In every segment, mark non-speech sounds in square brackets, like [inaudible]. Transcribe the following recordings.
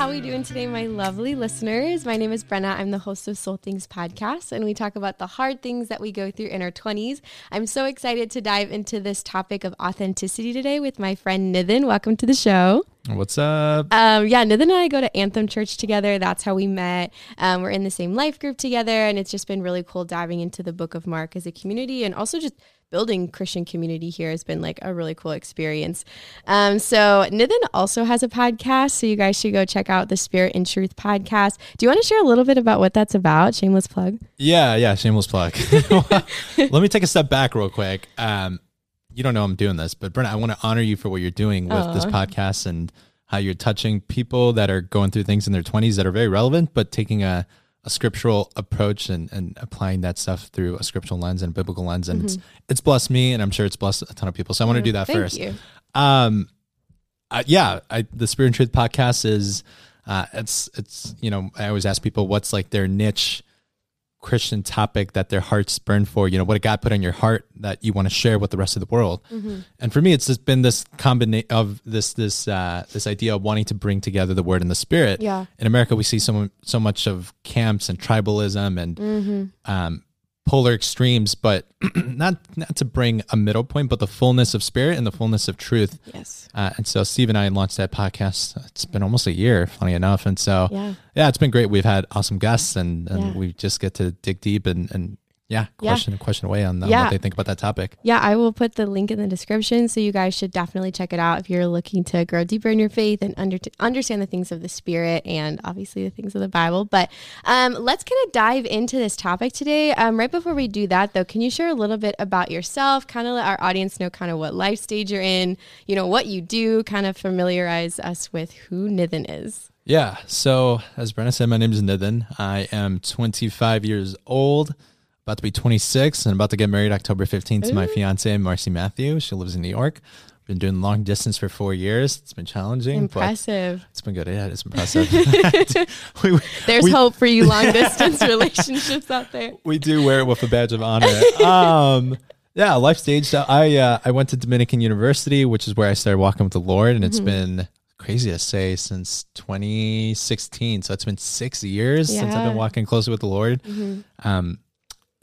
How are we doing today, my lovely listeners? My name is Brenna. I'm the host of Soul Things podcast, and we talk about the hard things that we go through in our 20s. I'm so excited to dive into this topic of authenticity today with my friend Nithin. Welcome to the show. What's up? Um, yeah, Nithin and I go to Anthem Church together. That's how we met. Um, we're in the same life group together, and it's just been really cool diving into the book of Mark as a community and also just building Christian community here has been like a really cool experience. Um, so Nithin also has a podcast, so you guys should go check out the Spirit and Truth podcast. Do you want to share a little bit about what that's about? Shameless plug. Yeah, yeah, shameless plug. [laughs] Let me take a step back real quick. Um, you don't know I'm doing this, but Brenna, I want to honor you for what you're doing with Aww. this podcast and how you're touching people that are going through things in their 20s that are very relevant, but taking a a scriptural approach and, and applying that stuff through a scriptural lens and a biblical lens. And mm-hmm. it's, it's blessed me and I'm sure it's blessed a ton of people. So I want to do that Thank first. You. Um, uh, yeah, I, the Spirit and Truth podcast is, uh, it's, it's, you know, I always ask people what's like their niche Christian topic that their hearts burn for, you know, what God put on your heart that you want to share with the rest of the world. Mm-hmm. And for me, it's just been this combination of this, this, uh, this idea of wanting to bring together the word and the spirit. Yeah. In America, we see so, so much of camps and tribalism and, mm-hmm. um, polar extremes, but [clears throat] not not to bring a middle point, but the fullness of spirit and the fullness of truth. Yes. Uh, and so Steve and I launched that podcast. It's been almost a year, funny enough. And so yeah, yeah it's been great. We've had awesome guests, and, and yeah. we just get to dig deep and and yeah, question yeah. question away on, yeah. what they think about that topic. Yeah, I will put the link in the description, so you guys should definitely check it out if you're looking to grow deeper in your faith and under understand the things of the Spirit and obviously the things of the Bible. But um, let's kind of dive into this topic today. Um, right before we do that, though, can you share a little bit about yourself? Kind of let our audience know kind of what life stage you're in. You know what you do. Kind of familiarize us with who Nithin is. Yeah. So as Brenna said, my name is Nithin. I am 25 years old about to be 26 and about to get married October 15th to my fiance, Marcy Matthew. She lives in New York. Been doing long distance for four years. It's been challenging. Impressive. It's been good. Yeah, it's impressive. [laughs] [laughs] we, There's we, hope for you long [laughs] distance relationships out there. We do wear it with a badge of honor. Um, yeah, life stage. I uh, I went to Dominican University, which is where I started walking with the Lord, and it's mm-hmm. been crazy to say since 2016. So it's been six years yeah. since I've been walking closer with the Lord. Mm-hmm. Um,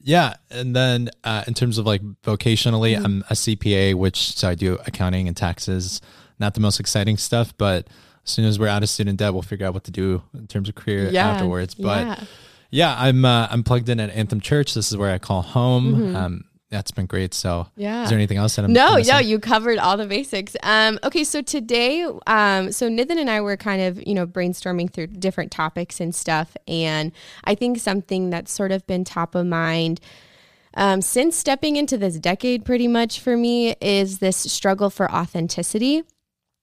yeah, and then uh, in terms of like vocationally, mm-hmm. I'm a CPA, which so I do accounting and taxes. Not the most exciting stuff, but as soon as we're out of student debt, we'll figure out what to do in terms of career yeah, afterwards. But yeah, yeah I'm uh, I'm plugged in at Anthem Church. This is where I call home. Mm-hmm. Um, that's been great. So, yeah. Is there anything else that I'm No, no, you covered all the basics. Um, okay, so today, um, so Nithin and I were kind of, you know, brainstorming through different topics and stuff. And I think something that's sort of been top of mind um, since stepping into this decade, pretty much for me, is this struggle for authenticity.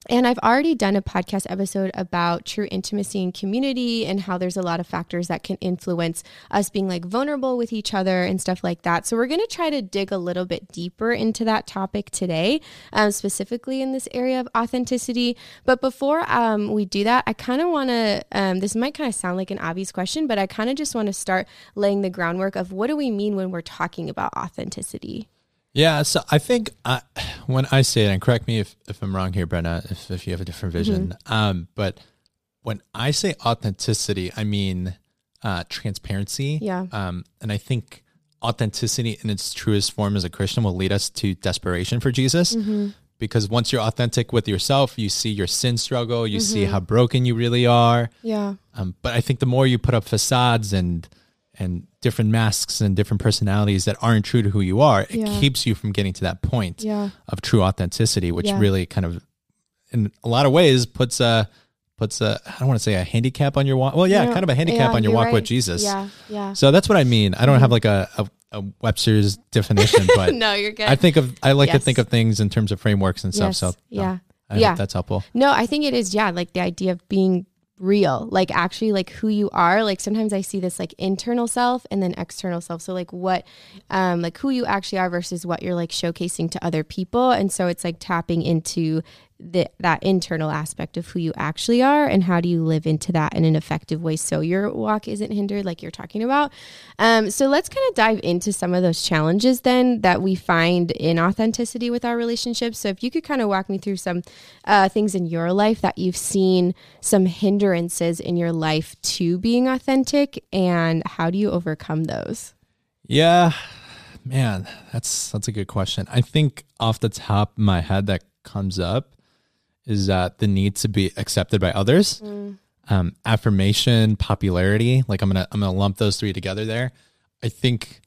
And I've already done a podcast episode about true intimacy and community and how there's a lot of factors that can influence us being like vulnerable with each other and stuff like that. So we're going to try to dig a little bit deeper into that topic today, um, specifically in this area of authenticity. But before um, we do that, I kind of want to, um, this might kind of sound like an obvious question, but I kind of just want to start laying the groundwork of what do we mean when we're talking about authenticity? Yeah, so I think I, when I say it, and correct me if, if I'm wrong here, Brenna, if, if you have a different vision, mm-hmm. um, but when I say authenticity, I mean uh, transparency. Yeah. Um, and I think authenticity in its truest form as a Christian will lead us to desperation for Jesus. Mm-hmm. Because once you're authentic with yourself, you see your sin struggle, you mm-hmm. see how broken you really are. Yeah. Um, but I think the more you put up facades and and different masks and different personalities that aren't true to who you are, it yeah. keeps you from getting to that point yeah. of true authenticity, which yeah. really kind of, in a lot of ways, puts a puts a I don't want to say a handicap on your walk. Well, yeah, kind of a handicap on your walk right. with Jesus. Yeah, yeah. So that's what I mean. I don't mm-hmm. have like a, a, a, Webster's definition, but [laughs] no, you're good. I think of I like yes. to think of things in terms of frameworks and stuff. Yes. So yeah. I yeah, that's helpful. No, I think it is. Yeah, like the idea of being real like actually like who you are. Like sometimes i see this like internal self and then external self. So like what um like who you actually are versus what you're like showcasing to other people. And so it's like tapping into the, that internal aspect of who you actually are and how do you live into that in an effective way so your walk isn't hindered like you're talking about. Um, so let's kind of dive into some of those challenges then that we find in authenticity with our relationships. So if you could kind of walk me through some uh, things in your life that you've seen some hindrances in your life to being authentic and how do you overcome those? Yeah man that's that's a good question. I think off the top of my head that comes up is that the need to be accepted by others, mm. um, affirmation, popularity. Like I'm gonna I'm gonna lump those three together there. I think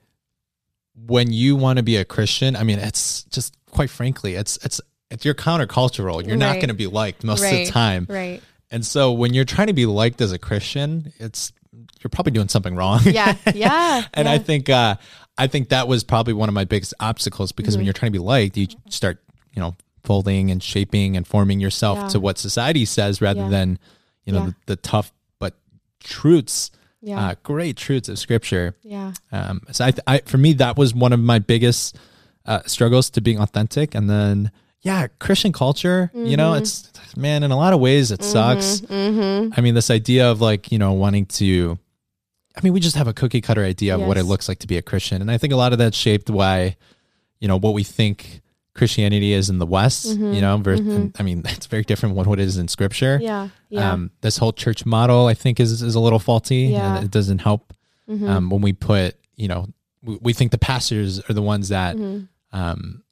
when you want to be a Christian, I mean, it's just quite frankly, it's it's it's you're countercultural. You're right. not going to be liked most right. of the time, right? And so when you're trying to be liked as a Christian, it's you're probably doing something wrong. Yeah, [laughs] yeah. and yeah. I think uh, I think that was probably one of my biggest obstacles because mm-hmm. when you're trying to be liked, you start you know folding and shaping and forming yourself yeah. to what society says rather yeah. than you know the, the, tough but truths uh, great truths of scripture yeah um, so I, I for me that was one of my biggest uh, struggles to being authentic and then yeah christian culture mm-hmm. you know mm-hmm. it's man in a lot of ways it mm-hmm. sucks mm-hmm. i mean this idea of like you know wanting to i mean we just have a cookie cutter idea of what it looks like to be a christian and i think a lot of that shaped why, you know what we think Christianity is in the West, mm-hmm, you know, versus, mm-hmm. I mean, [laughs] it's very different from what it is in scripture. Yeah. yeah. Um, this whole church model, I think is, is a little faulty yeah. and it doesn't help. Mm-hmm. Um, when we put, you know, we, we, think the pastors are the ones that, mm-hmm. um,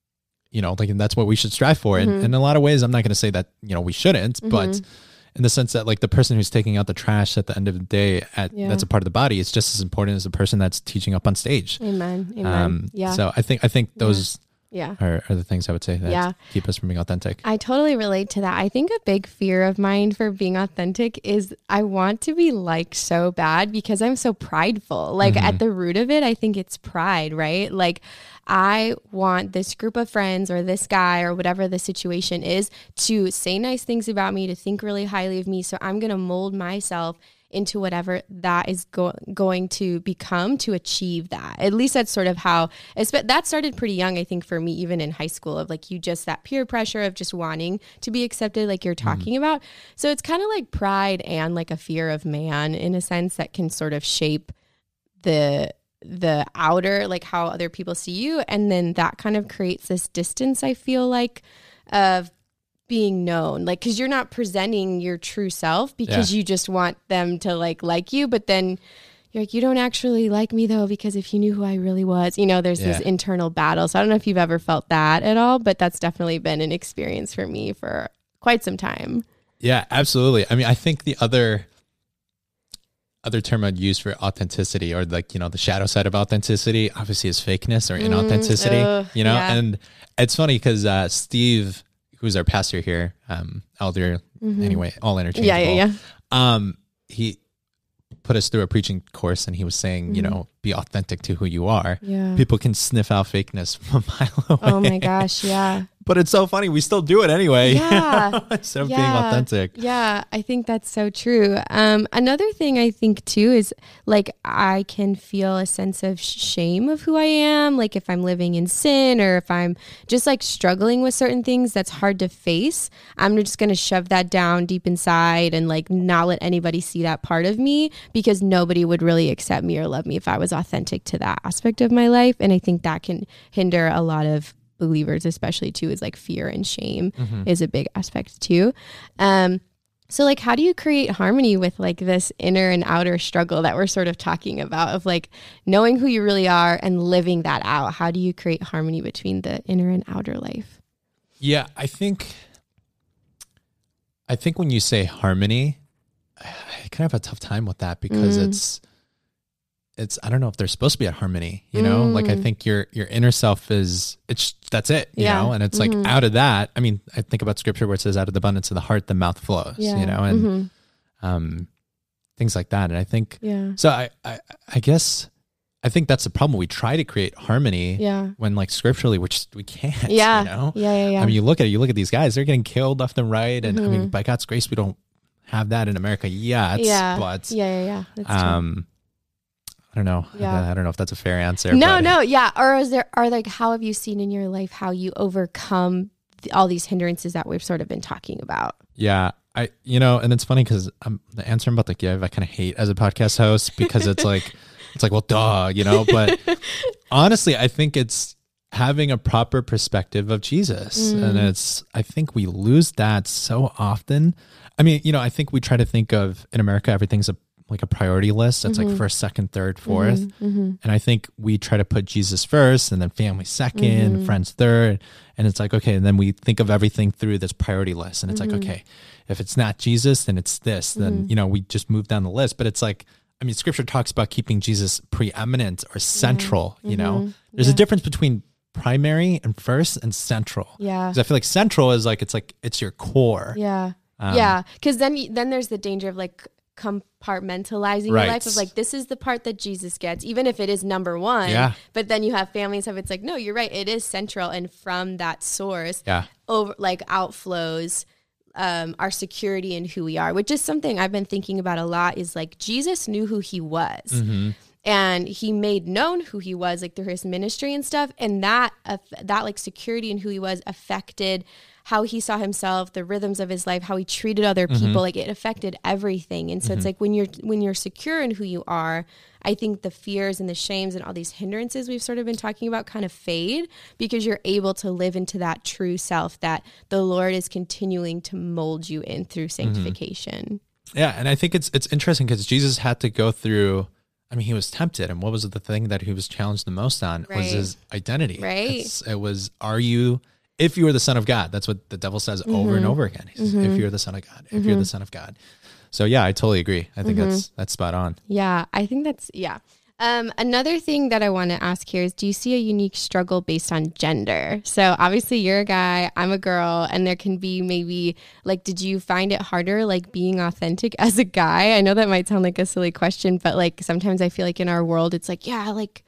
you know, like, and that's what we should strive for. And, mm-hmm. in a lot of ways, I'm not going to say that, you know, we shouldn't, but mm-hmm. in the sense that like the person who's taking out the trash at the end of the day at yeah. that's a part of the body it's just as important as the person that's teaching up on stage amen amen um, yeah so i think i think those yeah are, are the things i would say that yeah. keep us from being authentic i totally relate to that i think a big fear of mine for being authentic is i want to be liked so bad because i'm so prideful like mm-hmm. at the root of it i think it's pride right like I want this group of friends or this guy or whatever the situation is to say nice things about me, to think really highly of me. So I'm going to mold myself into whatever that is go- going to become to achieve that. At least that's sort of how that started pretty young, I think, for me, even in high school, of like you just that peer pressure of just wanting to be accepted, like you're mm-hmm. talking mm about. So it's kind of like pride and like a fear of man in a sense that can sort of shape the the outer like how other people see you and then that kind of creates this distance i feel like of being known like because you're not presenting your true self because yeah. you just want them to like like you but then you're like you don't actually like me though because if you knew who i really was you know there's yeah. this internal battle so i don't know if you've ever felt that at all but that's definitely been an experience for me for quite some time yeah absolutely i mean i think the other other term I'd use for authenticity or like, you know, the shadow side of authenticity obviously is fakeness or mm, inauthenticity, mm, you know? Yeah. And it's funny because uh, Steve who's our pastor here, um, elder, mm-hmm. anyway, all interchangeable. Yeah, yeah, yeah. Um, he put us through a preaching course and he was saying, mm-hmm. you know, be authentic to who you are. Yeah. People can sniff out fakeness from [laughs] a mile away. Oh my gosh, yeah. But it's so funny. We still do it anyway. Yeah. [laughs] Instead of yeah. being authentic. Yeah. I think that's so true. Um, another thing I think too is like I can feel a sense of shame of who I am. Like if I'm living in sin or if I'm just like struggling with certain things that's hard to face, I'm just going to shove that down deep inside and like not let anybody see that part of me because nobody would really accept me or love me if I was authentic to that aspect of my life. And I think that can hinder a lot of believers especially too is like fear and shame mm-hmm. is a big aspect too um so like how do you create harmony with like this inner and outer struggle that we're sort of talking about of like knowing who you really are and living that out how do you create harmony between the inner and outer life yeah i think i think when you say harmony i kind of have a tough time with that because mm. it's it's I don't know if they're supposed to be at harmony, you know? Mm. Like I mm. think your your inner self is it's that's it, you yeah. know? And it's mm-hmm. like out of that, I mean, I think about scripture where it says out of the abundance of the heart the mouth flows, yeah. you know, and mm-hmm. um things like that. And I think yeah. so I, I I guess I think that's the problem. We try to create harmony yeah. when like scripturally we just we can't. Yeah. You know? Yeah, yeah, yeah. I mean you look at it, you look at these guys, they're getting killed left and right. And mm-hmm. I mean mm-hmm. by God's grace we don't have that in America yet. Yeah. But yeah, yeah, yeah. That's um true I don't know. Yeah. I, don't know if that's a fair answer. No, but. no, yeah. Or is there are like how have you seen in your life how you overcome th- all these hindrances that we've sort of been talking about. Yeah. I, you know, and it's funny because um, the answer I'm about to give, I kind of hate as a podcast host because it's like, [laughs] it's like, well, duh, you know, but [laughs] honestly, I think it's having a proper perspective of Jesus. And it's, I think we lose that so often. I mean, you know, I think we try to think of in America, everything's a, like a priority list. That's like mm-hmm. first, second, third, 4th mm-hmm. mm-hmm. And I think we try to put Jesus first and then family 2nd friends third. And it's like, okay. And then we think of everything through this priority list. And it's like, okay, if it's not Jesus, then it's this. Then, you know, we just move down the list. But it's like, I mean, scripture talks about keeping Jesus preeminent or central, you know? There's a difference between primary and first and central. Yeah. Because I feel like central is like, it's like, it's your core. Yeah. Um, yeah. Cause then, then there's the danger of like compartmentalizing Right. your life of like, this is the part that Jesus gets, even if it is number one. Yeah. But then you have family and stuff. It's like, no, you're right. It is central. And from that source, Yeah. over like outflows um, our security and who we are, which is something I've been thinking about a lot. Is like Jesus knew who he was, Mm-hmm. and he made known who he was, like through his ministry and stuff, and that aff- that like security and who he was affected how he saw himself, the rhythms of his life, how he treated other Mm-hmm. people. Like it affected everything, and so it's like when you're when you're secure in who you are. I think the fears and the shames and all these hindrances we've sort of been talking about kind of fade because you're able to live into that true self that the Lord is continuing to mold you in through Mm-hmm. sanctification. Yeah, and I think it's it's interesting because Jesus had to go through. I mean, he was tempted, and what was the thing that he was challenged the most on Right. was his identity. Right. It's- it was, "Are you? If you are the Son of God?" That's what the devil says over Mm-hmm. and over again. He says, If you're the Son of God, if you're the Son of God. So yeah, I totally agree. I think that's Mm-hmm. that's spot on. Yeah, I think that's yeah. Um, another thing that I want to ask here is do you see a unique struggle based on gender? So obviously you're a guy, I'm a girl, and there can be maybe like did you find it harder like being authentic [laughs] as a guy? I know that might sound like a silly question, but like sometimes I feel like in our world it's like, yeah, like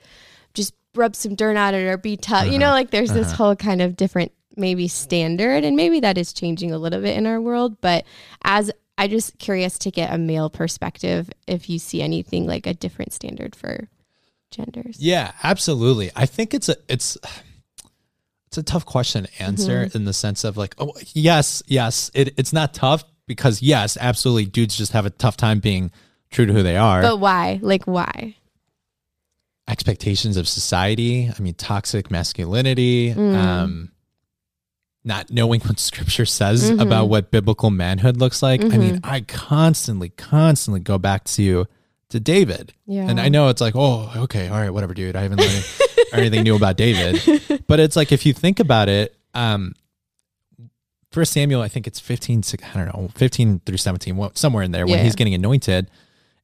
just rub some dirt on it or be tough. You know, like there's this whole kind of different maybe standard and maybe that is changing a little bit in our world, but as I just curious to get a male perspective if you see anything like a different standard for genders. Yeah, absolutely. I think it's a it's it's a tough question to answer in the sense of like, oh yes, yes, it, it's not tough because yes, absolutely, dudes just have a tough time being true to who they are. But why? Like why? expectations of society. I mean, toxic masculinity. Um, not knowing what scripture says about what biblical manhood looks like. I mean, I constantly, constantly go back to to David. Yeah. And I know it's like, oh, okay, all right, whatever, dude. I haven't learned [laughs] anything new about David. But it's like if you think about it, um, First Samuel, I think it's 15, I don't know, 15 through 17, somewhere in there when he's getting anointed.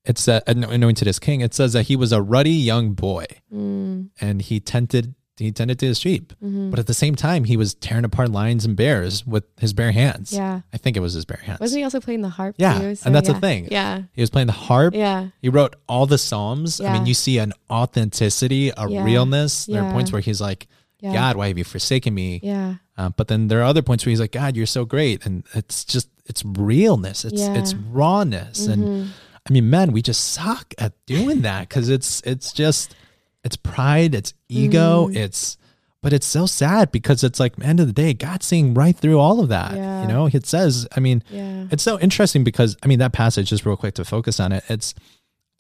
It's uh, anointed as king. It says that he was a ruddy young boy Mm, and he tended he tended to his sheep. mm-hmm. But at the same time, he was tearing apart lions and bears with his bare hands. Yeah. I think it was his bare hands. Wasn't he also playing the harp Yeah, too? and that's the thing. Yeah. he was playing the harp. Yeah. He wrote all the psalms. I mean, you see an authenticity, a Yeah. realness. There are points where he's like, "God, why have you forsaken me?" Yeah. Uh, but then there are other points where he's like, "God, you're so great," and it's just it's realness. It's Yeah. Mm-hmm. it's rawness, and I mean, men, we just suck at doing that because it's it's just it's pride, it's ego, Mm. it's but it's so sad because it's like end of the day, God's seeing right through all of that. Yeah. You know, it says, I mean, Yeah. it's so interesting because I mean that passage, just real quick to focus on it. It's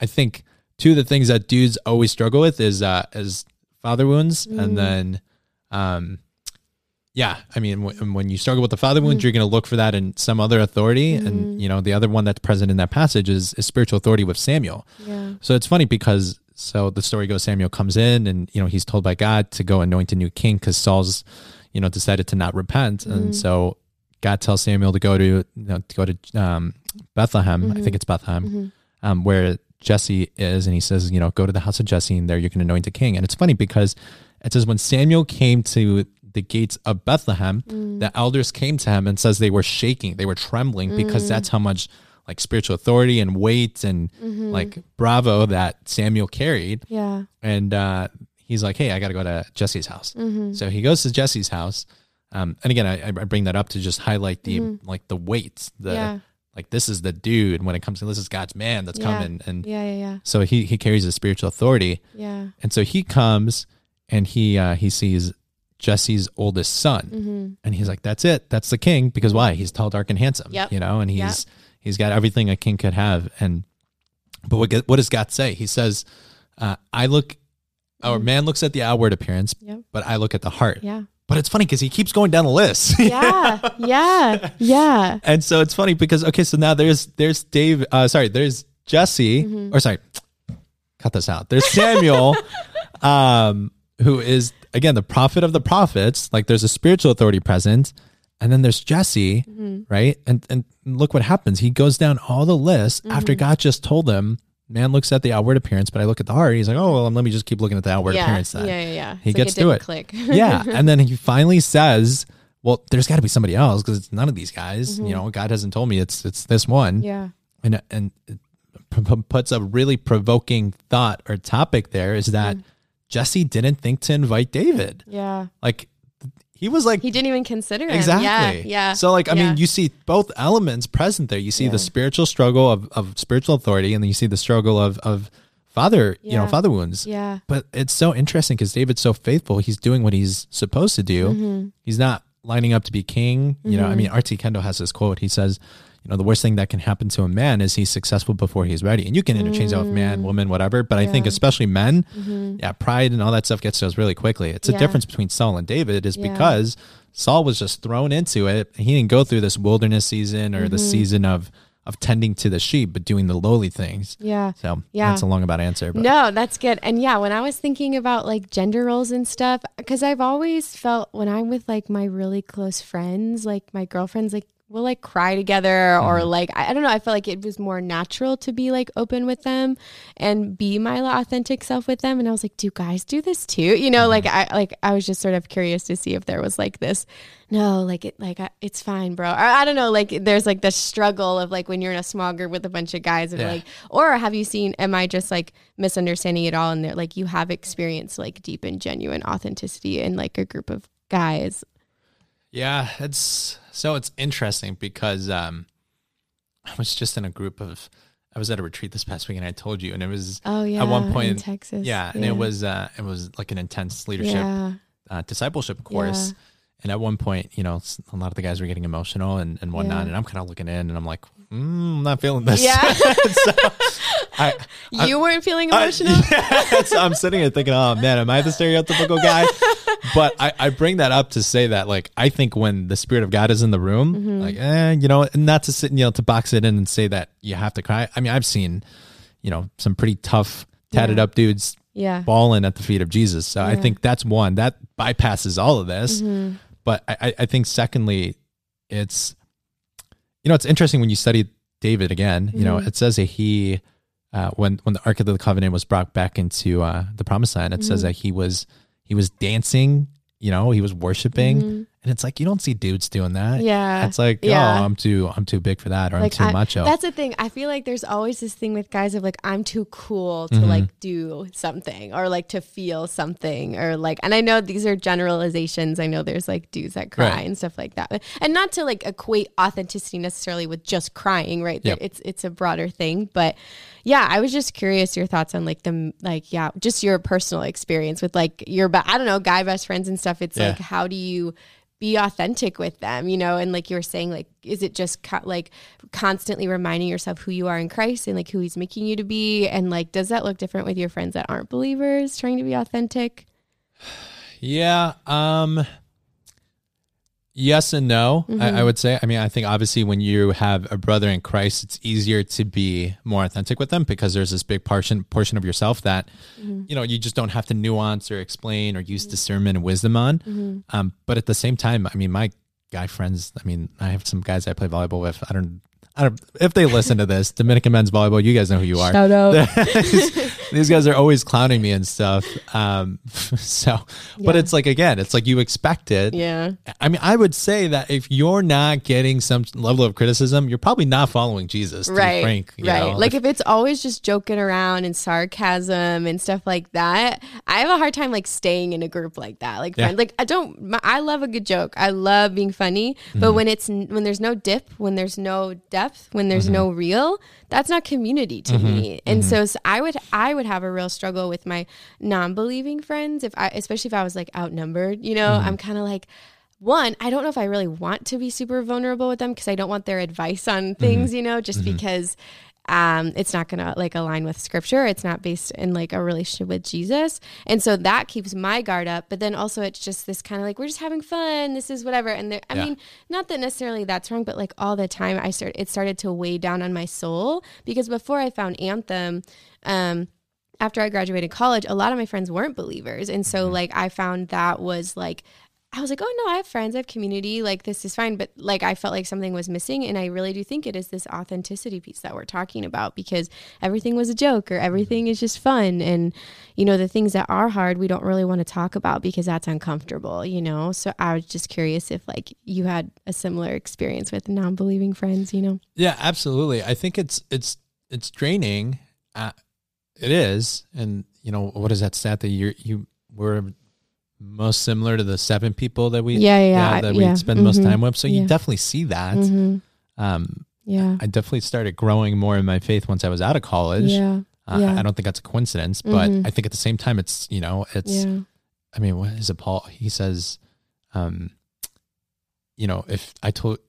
I think two of the things that dudes always struggle with is uh is father wounds Mm. and then um yeah, I mean when, when you struggle with the father wounds, Mm. you're going to look for that in some other authority and you know the other one that's present in that passage is, is spiritual authority with Samuel. Yeah. So it's funny because so the story goes Samuel comes in and you know he's told by God to go anoint a new king cuz Saul's you know decided to not repent. And mm-hmm. so God tells Samuel to go to you know, to go to um, Bethlehem. I think mm-hmm. it's Bethlehem, mm-hmm. um, where Jesse is, and he says, you know, go to the house of Jesse, and there you can anoint a king. And it's funny because it says when Samuel came to the gates of Bethlehem, mm. the elders came to him and says they were shaking, they were trembling because mm. that's how much like spiritual authority and weight and like bravo that Samuel carried Yeah. and uh, he's like, "Hey, I got to go to Jesse's house." So he goes to Jesse's house, um, and again, I, I bring that up to just highlight the like the weight, the Yeah. like this is the dude when it comes to this is God's man that's Yeah. coming, and Yeah. Yeah. Yeah. so he he carries a spiritual authority, Yeah. and so he comes and he uh, he sees Jesse's oldest son. Mm-hmm. And he's like, that's it. That's the king. Because why? He's tall, dark, and handsome. Yep. You know, and he's Yep. He's got everything a king could have. And but what what does God say? He says, uh, I look or man looks at the outward appearance, Mm-hmm. Yep. but I look at the heart. Yeah. But it's funny because he keeps going down the list. Yeah. [laughs] yeah. Yeah. and so it's funny because okay, so now there's there's Dave uh sorry, there's Jesse Mm-hmm. or sorry, cut this out. There's Samuel [laughs] um who is again the prophet of the prophets, like there's a spiritual authority present. And then there's Jesse, Mm-hmm. right? And and look what happens. He goes down all the list Mm-hmm. after God just told him, man looks at the outward appearance, but I look at the heart. He's like, oh, well, let me just keep looking at the outward Yeah. appearance then. Yeah. Yeah. Yeah. He It's like gets it to it. Click. [laughs] yeah. [laughs] And then he finally says, well, there's got to be somebody else because it's none of these guys. You know, God hasn't told me it's it's this one. Mm-hmm. yeah. And and it p- p- puts a really provoking thought or topic there is that Mm. Jesse didn't think to invite David. Yeah. Like he was like He didn't even consider him. Exactly. Yeah. Yeah. So like I Yeah. mean you see both elements present there. You see Yeah. the spiritual struggle of, of spiritual authority and then you see the struggle of of father, you know, father wounds. Yeah. But it's so interesting because David's so faithful. He's doing what he's supposed to do. Mm-hmm. He's not lining up to be king. You know, I mean, R.T. Kendall has this quote. He says, you know, the worst thing that can happen to a man is he's successful before he's ready. And you can interchange that with man, woman, whatever. But I think Mm. Especially men, Mm-hmm. yeah, pride and all that stuff gets to us really quickly. It's a difference between Saul and David is Yeah. because Saul was just thrown into it. He didn't go through this wilderness season or the Mm-hmm. season of of tending to the sheep, but doing the lowly things. Yeah. So Yeah. that's a long about answer. But No, that's good. And yeah, when I was thinking about like gender roles and stuff, because I've always felt when I'm with like my really close friends, like my girlfriends, like we'll like cry together or mm-hmm. like I, I don't know. I felt like it was more natural to be like open with them and be my authentic self with them. And I was like, do guys do this too? You know, like mm-hmm. I like I was just sort of curious to see if there was like this. No, like it, like I, it's fine, bro. Or I don't know, like there's like the struggle of like when you're in a small group with a bunch of guys and Yeah. like or have you seen am i just like misunderstanding it all and they're like you have experienced like deep and genuine authenticity in like a group of guys Yeah, it's so it's interesting because um I was just in a group of I was at a retreat this past week and I told you and it was oh yeah at one point in texas yeah, and it was uh it was like an intense leadership yeah uh, discipleship course. Yeah. And at one point, you know, a lot of the guys were getting emotional and, and whatnot. And I'm kind of looking in and I'm like, mm, I'm not feeling this. Yeah. [laughs] so I, [laughs] you weren't feeling I- emotional [laughs] yeah, so I'm sitting here thinking, oh man, am I the stereotypical guy? but I, I bring that up to say that, like, I think when the spirit of God is in the room, Mm-hmm. like, eh, you know, and not to sit, and you know, to box it in and say that you have to cry. I mean, I've seen, you know, some pretty tough, tatted Yeah. up dudes yeah bawling at the feet of Jesus. So I think that's one that bypasses all of this. Mhm. But I, I- I think secondly, it's you know it's interesting when you study David again. You know Mhm. it says that he uh, when when the Ark of the Covenant was brought back into uh, the Promised Land, it says Mm-hmm. that he was he was dancing. You know he was worshiping, Mhm. And it's like you don't see dudes doing that. yeah It's like, Yeah. oh, I'm too, I'm too big for that, or like I'm too I- macho. that's the thing i feel like there's always this thing with guys of like i'm too cool to Mhm. like do something or like to feel something or like and i know these are generalizations i know there's like dudes that cry Right. and stuff like that and not to like equate authenticity necessarily with just crying right Yep. it's it's a broader thing but yeah i was just curious your thoughts on like the like yeah just your personal experience with like your i don't know guy best friends and stuff it's Yeah. like how do you be authentic with them, you know, and like you were saying, like, is it just co- like constantly reminding yourself who you are in Christ and like who He's making you to be, and like, does that look different with your friends that aren't believers trying to be authentic? [sighs] Yeah. Um yes and no. I, I mm-hmm. would say. I mean, I think obviously when you have a brother in Christ, it's easier to be more authentic with them because there's this big portion portion of yourself that mm-hmm. you know you just don't have to nuance or explain or use discernment and wisdom on. Mm-hmm. Um, but at the same time, I mean, my guy friends. I mean, I have some guys I play volleyball with. I don't. I don't. If they listen to this, Dominican men's volleyball, you guys know who you are Shout out. [laughs] [laughs] these, guys are always clowning me and stuff. Um, [laughs] so, but it's like again, it's like you expect it. yeah. I mean, I would say that if you're not getting some level of criticism, you're probably not following Jesus. To right be frank, right know? like if it's always just joking around and sarcasm and stuff like that i have a hard time like staying in a group like that like Yeah. friend like i don't my, i love a good joke i love being funny but Mm-hmm. when it's when there's no dip when there's no depth when there's Mm-hmm. no real that's not community to me and so, so i would i I would have a real struggle with my non-believing friends if I especially if I was like outnumbered, you know, Mm-hmm. I'm kind of like one, I don't know if I really want to be super vulnerable with them because I don't want their advice Mm-hmm. on things, you know, just because um, it's not gonna like align with scripture. It's not based in like a relationship with Jesus. And so that keeps my guard up. But then also it's just this kind of like, we're just having fun. This is whatever. And I Yeah. mean, not that necessarily that's wrong, but like all the time I started, it started to weigh down on my soul because before I found Anthem, um, after I graduated college, a lot of my friends weren't believers. And so like I found that was like I was like, "Oh no, I have friends, I have community, like this is fine." But like I felt like something was missing and I really do think it is this authenticity piece that we're talking about because everything was a joke or everything is just fun and you know, the things that are hard we don't really want to talk about because that's uncomfortable, you know? So I was just curious if like you had a similar experience with non-believing friends, you know. Yeah, absolutely. I think it's it's it's draining. Uh, it is, and you know what is that stat that you you were most similar to the seven people that we Yeah, yeah, yeah, that yeah. we spend the most time with. So Yeah. you definitely see that. Mhm. Um, Yeah. I definitely started growing more in my faith once I was out of college. Yeah. Uh, yeah. I don't think that's a coincidence, but Mhm. I think at the same time, it's you know, it's. Yeah. I mean, what is it, Paul? He says, um, you know, if I told,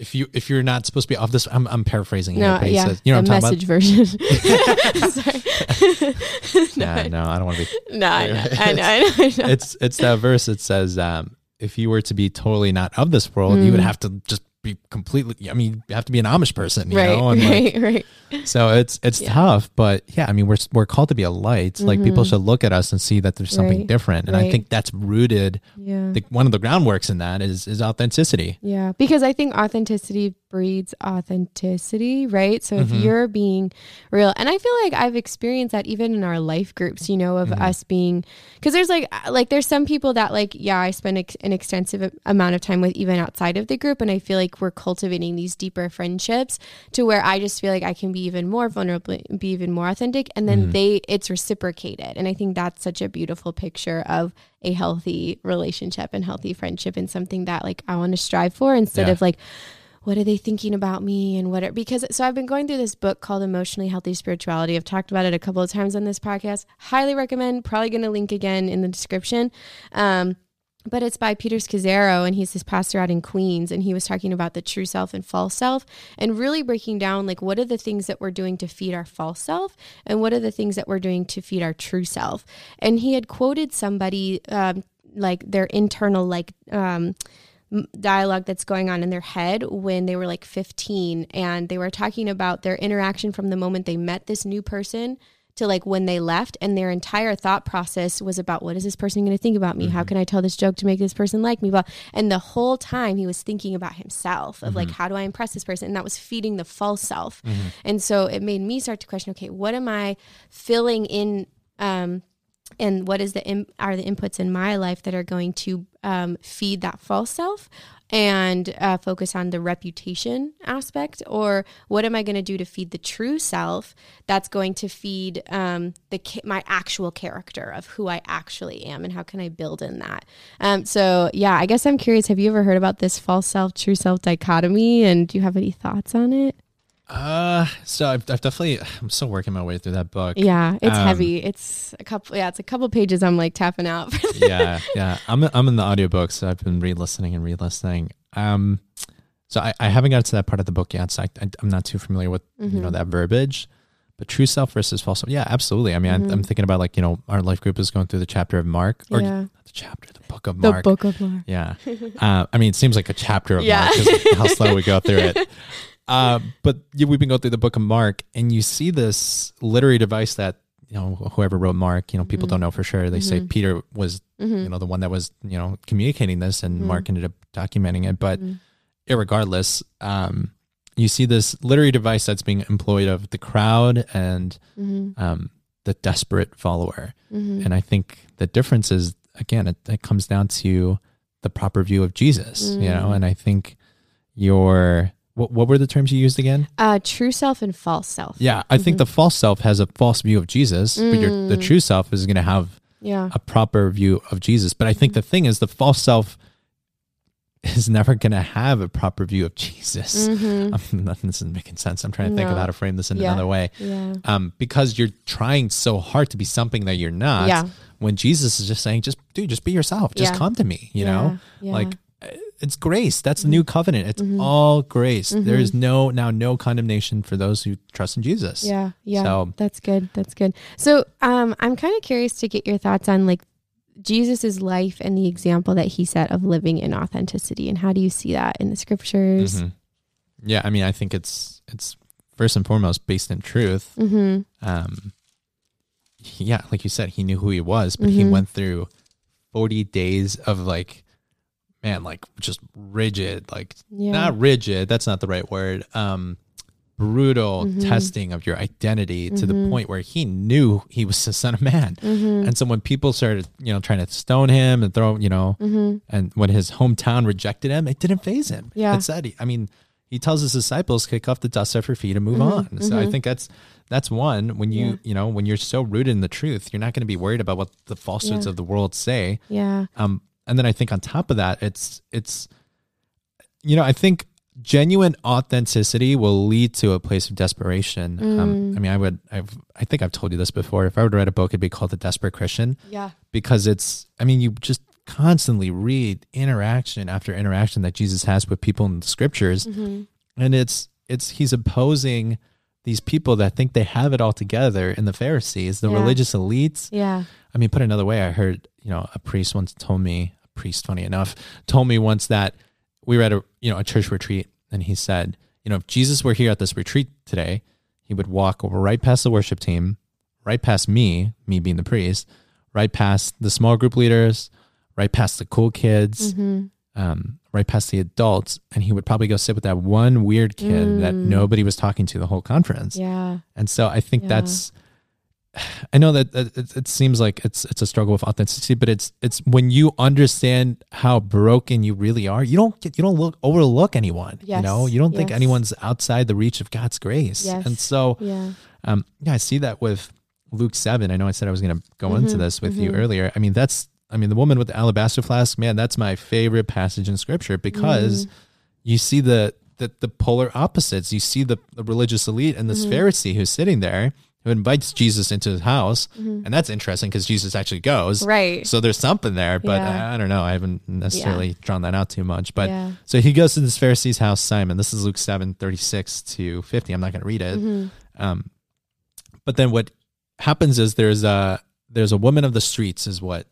if you if you're not supposed to be off this, I'm I'm paraphrasing No, but he yeah. says, you know, the what I'm talking message version. [laughs] Sorry. [laughs] about. Yeah, no, I don't want to be. No, I know, I know, I know, I know. It's it's that verse. It says, um, if you were to be totally not of this world, you would Mm. have to just be completely. I mean, you have to be an Amish person, you right, know, and like, right, right. So it's it's Yeah. tough, but yeah, I mean we're we're called to be a light. Like people should look at us and see that there's something Right, different, and I think that's rooted. Yeah, The, one of the groundworks in that is is authenticity. yeah. Because I think authenticity breeds authenticity, right? So if Mhm. you're being real, and I feel like I've experienced that even in our life groups, you know, of Mhm. us being, because there's like like there's some people that like yeah, I spend ex- an extensive amount of time with even outside of the group, and I feel like we're cultivating these deeper friendships to where I just feel like I can be even more vulnerable, be even more authentic, and then Mhm. they it's reciprocated, and I think that's such a beautiful picture of a healthy relationship and healthy friendship, and something that like I want to strive for instead Yeah. of like what are they thinking about me and what are because so I've been going through this book called Emotionally Healthy Spirituality. I've talked about it a couple of times on this podcast. Highly recommend. Probably going to link again in the description. Um, but it's by Peter Scazzero, and he's this pastor out in Queens, and he was talking about the true self and false self, and really breaking down like what are the things that we're doing to feed our false self, and what are the things that we're doing to feed our true self. And he had quoted somebody um, like their internal like um, dialogue that's going on in their head when they were like 15 and they were talking about their interaction from the moment they met this new person to like when they left and their entire thought process was about what is this person going to think about me? How mm-hmm. can i tell this joke to make this person like me? Blah. and the whole time he was thinking about himself of like mm-hmm. how do i impress this person? And that was feeding the false self. Mm-hmm. And so it made me start to question okay what am i filling in um and what is the in, are the inputs in my life that are going to um, feed that false self and uh, focus on the reputation aspect? Or what am i going to do to feed the true self that's going to feed um, the my actual character of who i actually am and how can i build in that? Um, so yeah i guess i'm curious have you ever heard about this false self true self dichotomy? And do you have any thoughts on it Uh, so I've, I've definitely I'm still working my way through that book. yeah it's Um, heavy it's a couple yeah it's a couple pages i'm like tapping out yeah, [laughs] yeah. I'm I'm in the audiobook, so I've been re-listening and re-listening. Um, so I, I haven't got to that part of the book yet, so I, I am not too familiar with you know Mhm. that verbiage. But true self versus false self, yeah, absolutely. I mean, I'm, I'm Mhm. thinking about like you know our life group is going through the chapter of Mark or yeah not the chapter, the book of Mark. the book of Mark Yeah. [laughs] Uh, I mean, it seems like a chapter of Yeah. Mark how slow we go through it. [laughs] Uh, but yeah, we've been going through the book of Mark, and you see this literary device that you know whoever wrote Mark, you know, people Mhm. don't know for sure. They say Mhm. Peter was Mhm. you know the one that was you know communicating this, and Mhm. Mark ended up documenting it. But Mhm. irregardless, um, you see this literary device that's being employed of the crowd and Mhm. um, the desperate follower. And I think the difference is again, it, it comes down to the proper view of Jesus, you know. Mm. And I think your what what were the terms you used again? Uh, true self and false self. Yeah, I think Mhm. the false self has a false view of Jesus, but your the Mm. true self is going to have Yeah. a proper view of Jesus. But I think the thing is, the false self [laughs] is never going to have a proper view of Jesus. [laughs] Mhm. Um, nothing this isn't making sense. I'm trying to think of how to frame this in Yeah. another way. Yeah. Um, because you're trying so hard to be something that you're not. Yeah. When Jesus is just saying, just dude, just be yourself. Just come to me. You know, like it's grace. That's the new covenant. It's Mhm. all grace. Mhm. There is no now no condemnation for those who trust in Jesus. Yeah, yeah. So- that's good. That's good. So, um, I'm kind of curious to get your thoughts on like Jesus's life and the example that he set of living in authenticity, and how do you see that in the scriptures? Mhm. Yeah, I mean, I think it's it's first and foremost based in truth. Mm-hmm. Um, yeah, like you said, he knew who he was, but he went through forty days of like, man, like just rigid, like Yeah. not rigid. That's not the right word. Um, brutal Mhm. testing of your identity to the Mhm. point where he knew he was [laughs] the son of man. mm-hmm. And so when people started, you know, trying to stone him and throw, you know, mm-hmm. and when his hometown rejected him, it didn't faze him. Yeah. It said, I mean, he tells his disciples, kick off the dust off your feet and move Mhm, on. So I think that's that's one when you Yeah. you know when you're so rooted in the truth, you're not going to be worried about what the falsehoods Yeah. of the world say. Yeah. Um, and then I think on top of that, it's it's you know I think genuine authenticity will lead to a place of desperation. Um, Mm. I mean, I would I've I think I've told you this before. If I were to write a book, it'd be called The Desperate Christian Yeah. because it's I mean you just constantly read interaction after interaction that Jesus has with people in the scriptures Mm-hmm. and it's it's he's opposing these people that think they have it all together in the Pharisees, the Yeah. religious elites. Yeah. I mean, put another way, I heard, you know, a priest once told me, priest funny enough, told me once that we were at a you know, a church retreat and he said, you know, if Jesus were here at this retreat today, he would walk over right past the worship team, right past me, me being the priest, right past the small group leaders, right past the cool kids, Mm-hmm. um, right past the adults, and he would probably go sit with that one weird kid that Mm. nobody was talking to the whole conference. Yeah. And so I think Yeah. that's. [sighs] I know that it, it seems like it's it's a struggle with authenticity, but it's it's when you understand how broken you really are, you don't get you don't look overlook anyone. You know, you don't think anyone's outside the reach of God's grace. Yes. And so Yeah. um, yeah, I see that with Luke seven. I know I said I was going to go into Mhm, this with you mhm. earlier. I mean, that's I mean the woman with the alabaster flask. Man, that's my favorite passage in Scripture because Mm-hmm. you see the the, the polar opposites. You see the, the religious elite and this Mhm. Pharisee who's sitting there who invites Jesus into his house, Mhm. and that's interesting because Jesus actually goes. Right. So there's something there, but Yeah. I, I don't know. I haven't necessarily drawn that out too much. But yeah. so he goes to this Pharisee's house, Simon. This is Luke seven thirty six to 50. I'm not going to read it. Mhm. Um, but then what happens is there's a there's a woman of the streets is what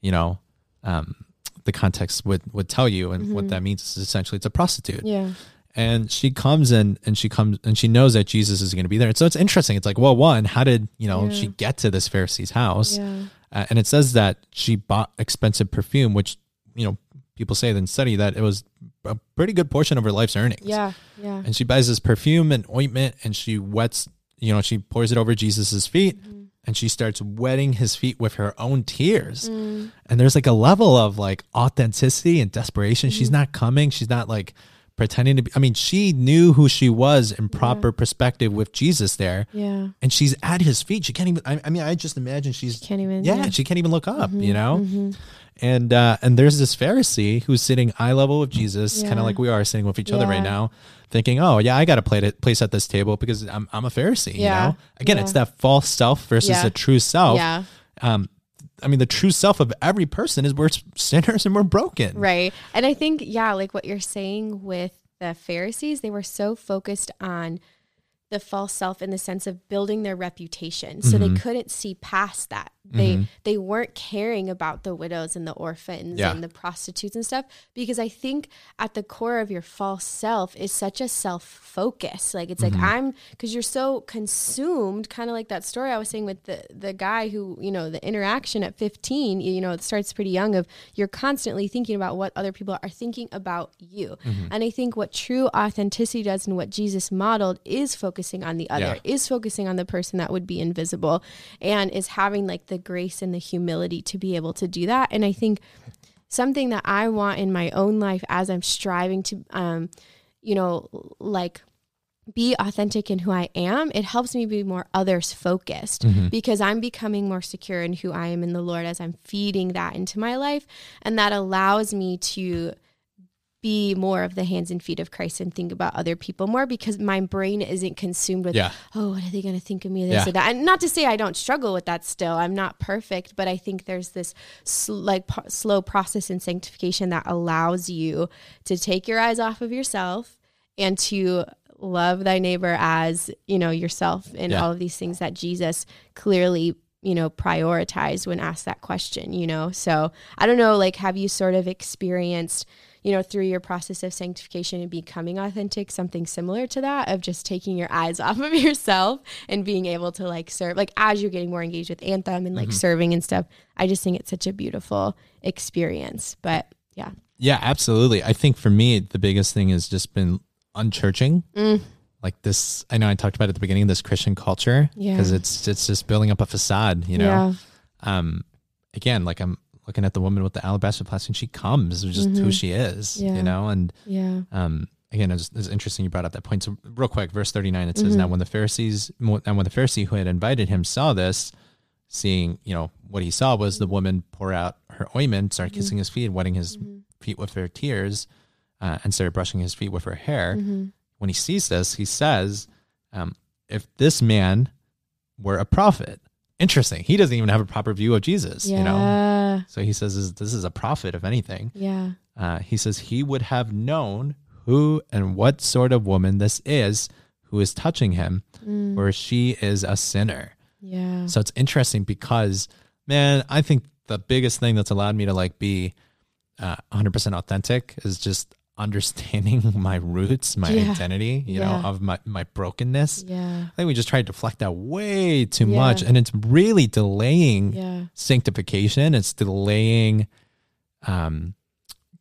you know um, the context would would tell you, and what Mhm. that means is essentially it's a prostitute, Yeah. And she comes in and she comes and she knows that Jesus is going to be there. And so it's interesting. It's like, well, one, how did you know Yeah. she get to this Pharisee's house? Yeah. Uh, and it says that she bought expensive perfume, which you know people say then study that it was a pretty good portion of her life's earnings Yeah. Yeah. and she buys this perfume and ointment and she wets you know she pours it over jesus's feet Mhm. and she starts wetting his feet with her own tears Mm. and there's like a level of like authenticity and desperation she's Mhm. not coming she's not like pretending to be i mean she knew who she was in proper perspective with jesus there Yeah. and she's at his feet she can't even i, I mean i just imagine she's Can't even. yeah, she can't even look up you Mhm, know mhm. and uh and there's this pharisee who's sitting eye level with jesus kind of like we are sitting with each other right now thinking oh yeah i got play place at this table because i'm, I'm a pharisee Yeah. you know again Yeah. it's that false self versus Yeah. the true self Yeah. um i mean the true self of every person is we're sinners and we're broken Right. And I think, yeah, like what you're saying with the Pharisees, they were so focused on the false self in the sense of building their reputation. So Mhm. they couldn't see past that. They Mhm. they weren't caring about the widows and the orphans Yeah. and the prostitutes and stuff because I think at the core of your false self is such a self focus. Like it's Mhm. like I'm because you're so consumed, kind of like that story I was saying with the the guy who you know the interaction at 15. You know it starts pretty young of you're constantly thinking about what other people are thinking about you. Mhm. And I think what true authenticity does and what Jesus modeled is focusing on the other, is focusing on the person that would be invisible and is having like the grace and the humility to be able to do that. And I think something that I want in my own life as I'm striving to, um, you know, like be authentic in who I am, it helps me be more others focused Mhm. because I'm becoming more secure in who I am in the Lord as I'm feeding that into my life. And that allows me to be more of the hands and feet of Christ and think about other people more because my brain isn't consumed with, Yeah. oh, what are they going to think of me? This Yeah. or that. And not to say I don't struggle with that still. I'm not perfect, but I think there's this sl- like p- slow process in sanctification that allows you to take your eyes off of yourself and to love thy neighbor as, you know, yourself and Yeah. all of these things that Jesus clearly you know prioritized when asked that question you know so i don't know like have you sort of experienced you know through your process of sanctification and becoming authentic something similar to that of just taking your eyes [laughs] off of yourself and being able to like serve like as you're getting more engaged with anthem and like serving and stuff i just think it's such a beautiful experience but yeah Yeah, absolutely. I think for me, the biggest thing has just been unchurching. Mm. Like this, I know I talked about at the beginning this Christian culture Yeah. because it's it's just building up a facade. You know, yeah um, again, like I'm looking at the woman with the alabaster flask, and she comes, just who she is. Mm-hmm. Yeah. You know, and yeah um, again, it's, it's interesting you brought up that point. So, real quick, verse 39, it Mm-hmm. says, Now, when the Pharisees, and when the Pharisee who had invited him saw this, seeing, you know, what he saw was the woman pour out her ointment, started Mm-hmm. kissing his feet, wetting his feet with her tears, uh, and started brushing his feet with her hair. Mm-hmm. When he sees this, he says, um, If this man were a prophet, interesting. He doesn't even have a proper view of Jesus, yeah you know? So he says, this, this is a prophet, if anything. yeah Uh, he says he would have known who and what sort of woman this is who is touching him, Mm. for she is a sinner. yeah So it's interesting because, man, I think the biggest thing that's allowed me to like be uh, 100% authentic is just understanding [laughs] my roots, my Yeah. identity, you Yeah. know, of my, my brokenness. yeah I think we just try to deflect that way too Yeah. much. And it's really delaying yeah sanctification. It's delaying um,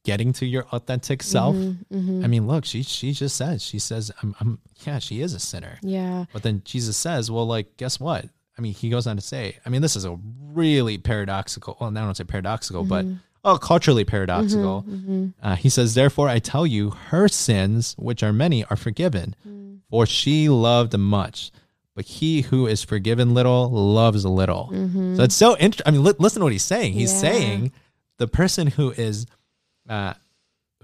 getting to your authentic self. mm-hmm. I mean, look, she she just says she says I'm, I'm yeah she is a sinner, yeah but then Jesus says, well, like guess what? I mean, he goes on to say, I mean, this is a really paradoxical. Well, now I don't say paradoxical, but oh, culturally paradoxical. Mm-hmm, mm-hmm. Uh, he says, therefore, I tell you, her sins, which are many, are forgiven, mm. for she loved much. But he who is forgiven little loves little. Mm-hmm. So it's so interesting. I mean, li- listen to what he's saying. He's Yeah. saying the person who is, uh,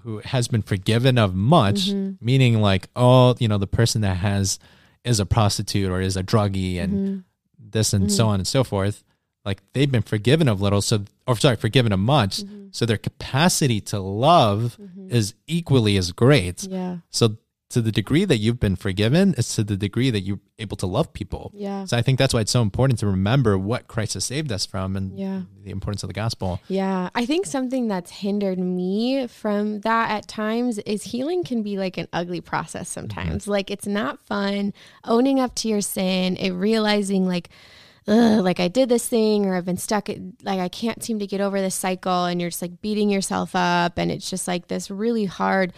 who has been forgiven of much, meaning like, oh, you know, the person that has is a prostitute or is a druggie and this and so on and so forth. Like they've been forgiven of little, so or sorry, forgiven of much. Mm-hmm. So their capacity to love mm-hmm. is equally as great. yeah So to the degree that you've been forgiven, it's to the degree that you're able to love people. yeah So I think that's why it's so important to remember what Christ has saved us from and Yeah. the importance of the gospel. Yeah, I think something that's hindered me from that at times is healing can be like an ugly process mm-hmm. sometimes. Like it's not fun owning up to your sin, and realizing like like I did this thing or I've been stuck like I can't seem to get over this cycle and you're just like beating yourself up and it's just like this really hard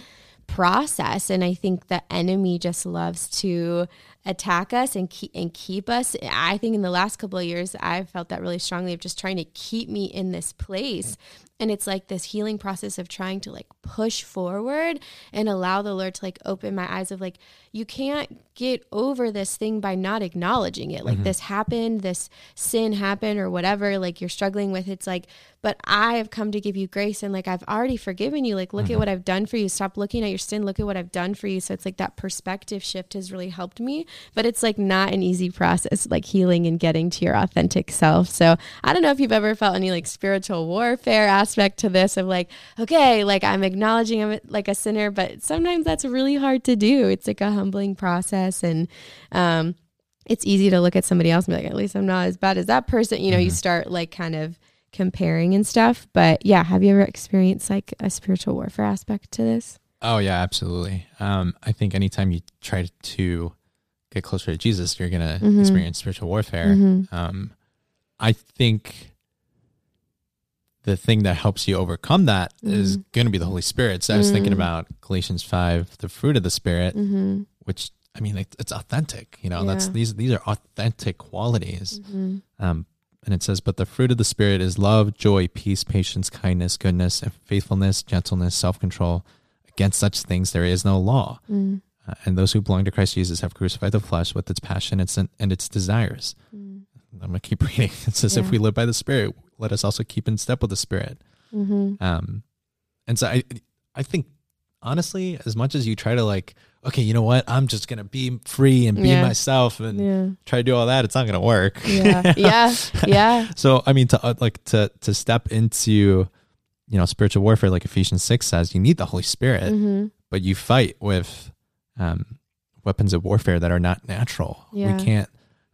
process and I think the enemy just loves to attack us and keep and keep us. I think in the last couple of years I've felt that really strongly of just trying to keep me in this place. And it's like this healing process of trying to like push forward and allow the Lord to like open my eyes of like you can't get over this thing by not acknowledging it. Like mm-hmm. this happened, this sin happened or whatever like you're struggling with. It's like but I have come to give you grace and like I've already forgiven you. Like look at what I've done for you. Stop looking at your sin. Look at what I've done for you. So it's like that perspective shift has really helped me, but it's like not an easy process like healing and getting to your authentic self. So I don't know if you've ever felt any like spiritual warfare aspect to this of like okay, like I'm acknowledging I'm like a sinner, but sometimes that's really hard to do. It's like a humbling process and um it's easy to look at somebody else and be like, at least I'm not as bad as that person. You know, you start like kind of comparing and stuff. But yeah, have you ever experienced like a spiritual warfare aspect to this? Oh yeah, absolutely. Um, I think anytime you try to get closer to Jesus, you're gonna Mm-hmm. experience spiritual warfare. Um, I think the thing that helps you overcome that is Mm-hmm. going to be the Holy Spirit. So I was thinking about Galatians five, the fruit of the Spirit, Mm-hmm. which I mean, it, it's authentic. You know, that's these these are authentic qualities. Mm-hmm. Um, and it says, but the fruit of the Spirit is love, joy, peace, patience, kindness, goodness, and faithfulness, gentleness, self control. Against such things there is no law. Mm. Uh, and those who belong to Christ Jesus have crucified the flesh with its passion and, and its desires. I'm going to keep [laughs] reading. It says, if Mm. We live by the Spirit, let us also keep in step with the Spirit. Mm-hmm. Um, and so I, I think honestly, as much as you try to like, okay, you know what, I'm just gonna be free and be Yeah. myself and Yeah. try to do all that, it's not gonna work. Yeah. [laughs] Yeah. Yeah. So I mean, to uh, like to to step into, you know, spiritual warfare, like Ephesians six says, you need the Holy Spirit, hmm but you fight with um, weapons of warfare that are not natural. Yeah. We can't.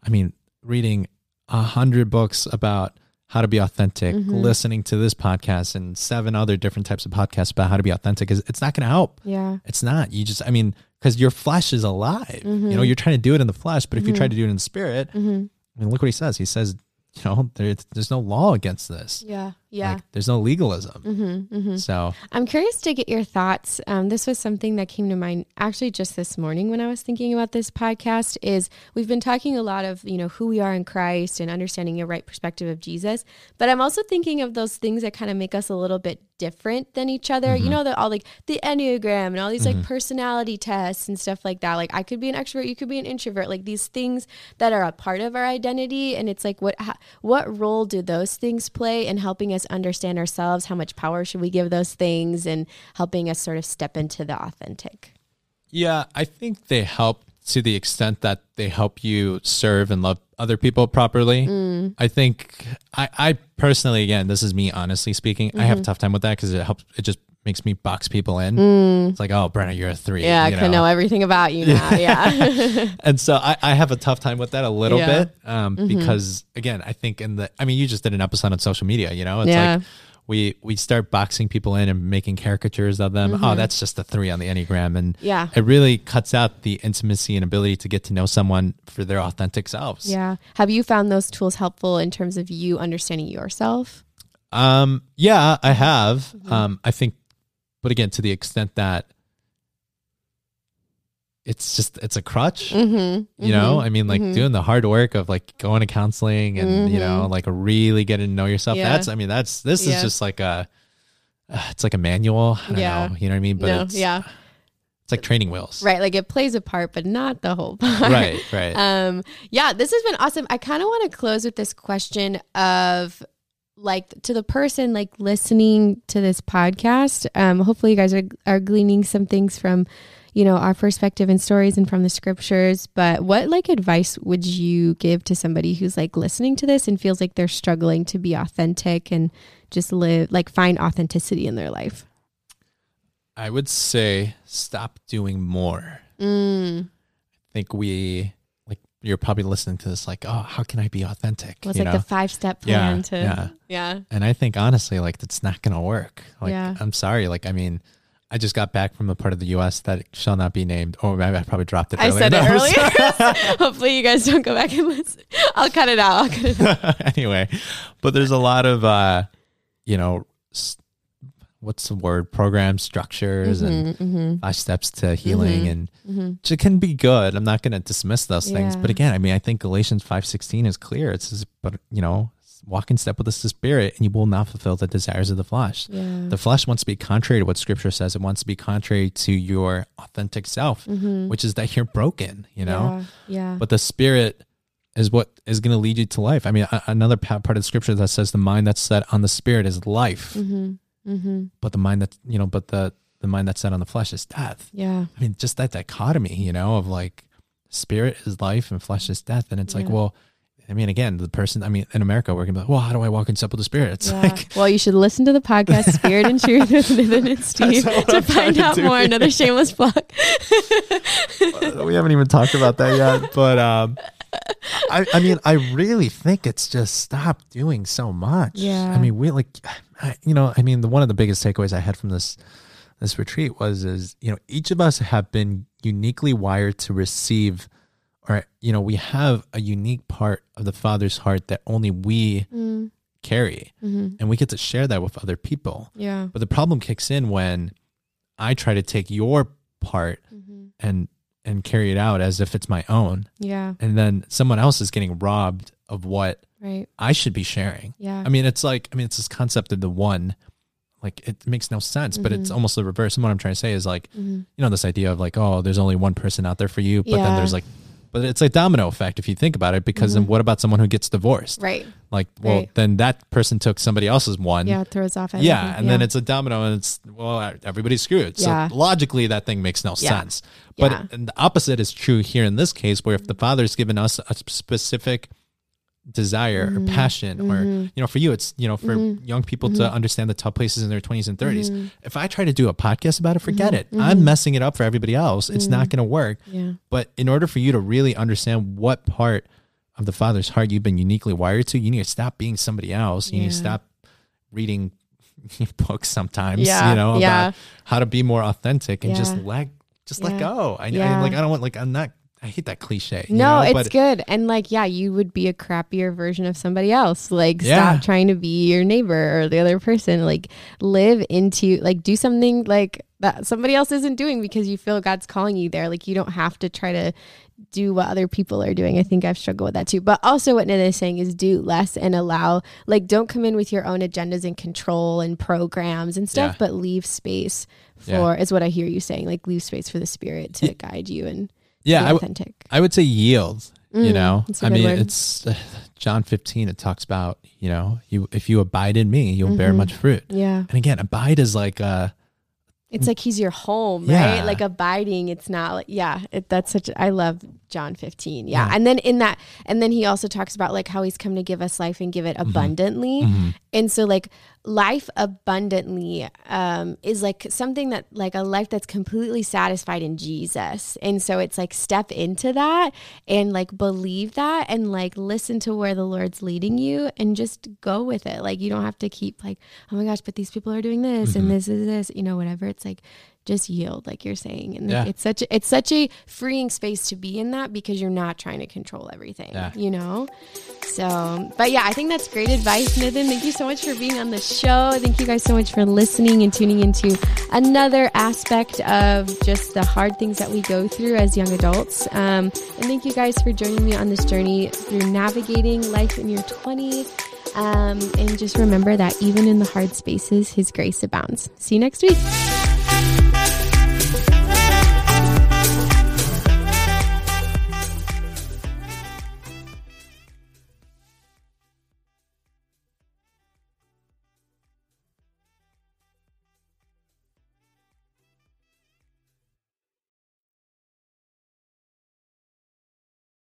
I mean, reading a hundred books about how to be authentic, Mhm. listening to this podcast and seven other different types of podcasts about how to be authentic is it's not going to help. Yeah. It's not. You just. I mean, because your flesh is alive. You know, Mhm. you're trying to do it in the flesh, but if you try to do it in the spirit, hmm I mean, look what he says. He says, you know, there, there's no law against this. Yeah. Yeah. Like, there's no legalism. hmm hmm So I'm curious to get your thoughts. Um, this was something that came to mind actually just this morning when I was thinking about this podcast. Is we've been talking a lot of you know who we are in Christ and understanding a right perspective of Jesus, but I'm also thinking of those things that kind of make us a little bit different than each other. You know, the all like the enneagram and all these like personality tests and stuff like that. Like I could be an extrovert, you could be an introvert. Like these things that are a part of our identity, and it's like what ha- what role do those things play in helping us understand ourselves? How much power should we give those things, and helping us sort of step into the authentic? Yeah, I think they help to the extent that they help you serve and love other people properly. Mm. I think I, I personally, again, this is me honestly speaking, I Mm-hmm. have a tough time with that because it helps. It just makes me box people in. It's like, oh, Brenna, you're a three. Mm. Yeah, you I can know everything about you now. [laughs] Yeah. [laughs] and so I, I have a tough time with that a little Yeah. Mm-hmm. bit um, because again I think in the I mean you just did an episode on social media you know it's Yeah. like we we start boxing people in and making caricatures of them oh that's just a three on the enneagram and Mm-hmm. Yeah. it really cuts out the intimacy and ability to get to know someone for their authentic selves yeah. Have you found those tools helpful in terms of you understanding yourself? um yeah I have Mm-hmm. um I think but again to the extent that it's just it's a crutch Mm-hmm. you know i mean like doing the hard work of like going to counseling and you know like really getting to know yourself Mm-hmm. Yeah. that's i mean that's this Yeah. is just like a it's like a manual I don't Yeah. know you know what i mean but no. it's, Yeah. it's like training wheels Right. Like it plays a part, but not the whole part. right right [laughs] Um, yeah, this has been awesome. I kind of want to close with this question of like to the person like listening to this podcast. Um, hopefully you guys are are gleaning some things from, you know, our perspective and stories and from the scriptures. But what like advice would you give to somebody who's like listening to this and feels like they're struggling to be authentic and just live like find authenticity in their life? i would say stop doing more Mm, i think we you're probably listening to this like oh how can i be authentic what's you like know the five step Yeah, plan to yeah. yeah. and i think honestly like that's not gonna work like Yeah. i'm sorry like i mean I just got back from a part of the U.S. that shall not be named. Oh, maybe I probably dropped it. I earlier. said it [laughs] earlier. [laughs] Hopefully, you guys don't go back and listen. I'll cut it out. I'll cut it out. [laughs] anyway, but there's a lot of, uh, you know, s- what's the word? Program structures and Mm-hmm. five steps to healing, and Mhm. it can be good. I'm not going to dismiss those things, but again, I mean, I think Galatians five sixteen is clear. It says, but you know, walk in step with the Spirit, and you will not fulfill the desires of the flesh. Yeah. The flesh wants to be contrary to what Scripture says. It wants to be contrary to your authentic self, Mhm. which is that you're broken. You know, Yeah. yeah. but the spirit is what is going to lead you to life. I mean, a- another part of the scripture that says the mind that's set on the spirit is life, Mhm. Mhm. but the mind that you know, but the the mind that's set on the flesh is death. Yeah. I mean, just that dichotomy, you know, of like spirit is life and flesh is death, and it's like, well, I mean, again, the person, I mean, in America, we're gonna be like, well, how do I walk in step with the spirit? It's Yeah. like, well, you should listen to the podcast [laughs] Spirit and Truth with Nathan and [laughs] Steve to I'm find out do more. here. Another [laughs] shameless plug. we haven't even talked about that yet, but um, I, I mean, I really think it's just stop doing so much. Yeah. I mean, we like, I, you know, I mean, the one of the biggest takeaways I had from this this retreat was is you know each of us have been uniquely wired to receive, or you know, we have a unique part of the Father's heart that only we Mm, carry, mhm. and we get to share that with other people. Yeah. But the problem kicks in when I try to take your part Mhm. and and carry it out as if it's my own Yeah. and then someone else is getting robbed of what Right. I should be sharing. Yeah. I mean, it's like I mean, it's this concept of the one. Like it makes no sense, but it's Mhm. almost the reverse. And what I'm trying to say is like, Mhm. you know, this idea of like, oh, there's only one person out there for you, but then there's like But it's like domino effect if you think about it, because then what about someone who gets divorced? Right. Like, well, Right. then that person took somebody else's one. Yeah, it throws off everything. Yeah, and then it's a domino, and it's well, everybody's screwed. So Yeah. logically, that thing makes no Yeah. sense. But Yeah. the opposite is true here in this case, where if the father's given us a specific desire Mm-hmm. or passion, or you know, for you, it's you know, for young people to Mm-hmm. understand the tough places in their twenties and 30s If I try to do a podcast about it, forget Mm-hmm. it. I'm messing it up for everybody else. It's not going to work. yeah. But in order for you to really understand what part of the father's heart you've been uniquely wired to, you need to stop being somebody else. You need to stop reading [laughs] books sometimes, Yeah, you know, yeah. about how to be more authentic and just Yeah. let just Yeah. let go. I, I like I don't want like I'm not I hate that cliche. you No, know, it's but good. And like, yeah, you would be a crappier version of somebody else. Like, Yeah. stop trying to be your neighbor or the other person. Like, live into, like, do something like that somebody else isn't doing because you feel God's calling you there. Like, you don't have to try to do what other people are doing. I think I've struggled with that too. But also, what Nida is saying is do less and allow, like, don't come in with your own agendas and control and programs and stuff, Yeah. but leave space for, Yeah. is what I hear you saying. Like, leave space for the spirit to guide you and yeah, be I, w- authentic. I would say yield. you Mm, know, that's a I mean, word. it's uh, [sighs] John 15. It talks about you know, you if you abide in me, you'll bear Mhm. much fruit. yeah. And again, abide is like uh It's like he's your home, Yeah. right? Like abiding. It's not like yeah. It, that's such. I love John fifteen. Yeah. Yeah. and then in that, and then he also talks about like how he's come to give us life and give it Mm-hmm. abundantly. And so like life abundantly um, is like something that like a life that's completely satisfied in Jesus. And so it's like step into that and like believe that and like listen to where the Lord's leading you and just go with it. Like you don't have to keep like, oh my gosh, but these people are doing this Mm-hmm. and this is this, you know, whatever. It's like just yield, like you're saying. And Yeah. it's such a, it's such a freeing space to be in that because you're not trying to control everything. Yeah. You know? So, but yeah, I think that's great advice, Nathan. Thank you so much for being on the show. Thank you guys so much for listening and tuning into another aspect of just the hard things that we go through as young adults. Um, and thank you guys for joining me on this journey through navigating life in your 20s. Um, and just remember that even in the hard spaces, His grace abounds. See you next week.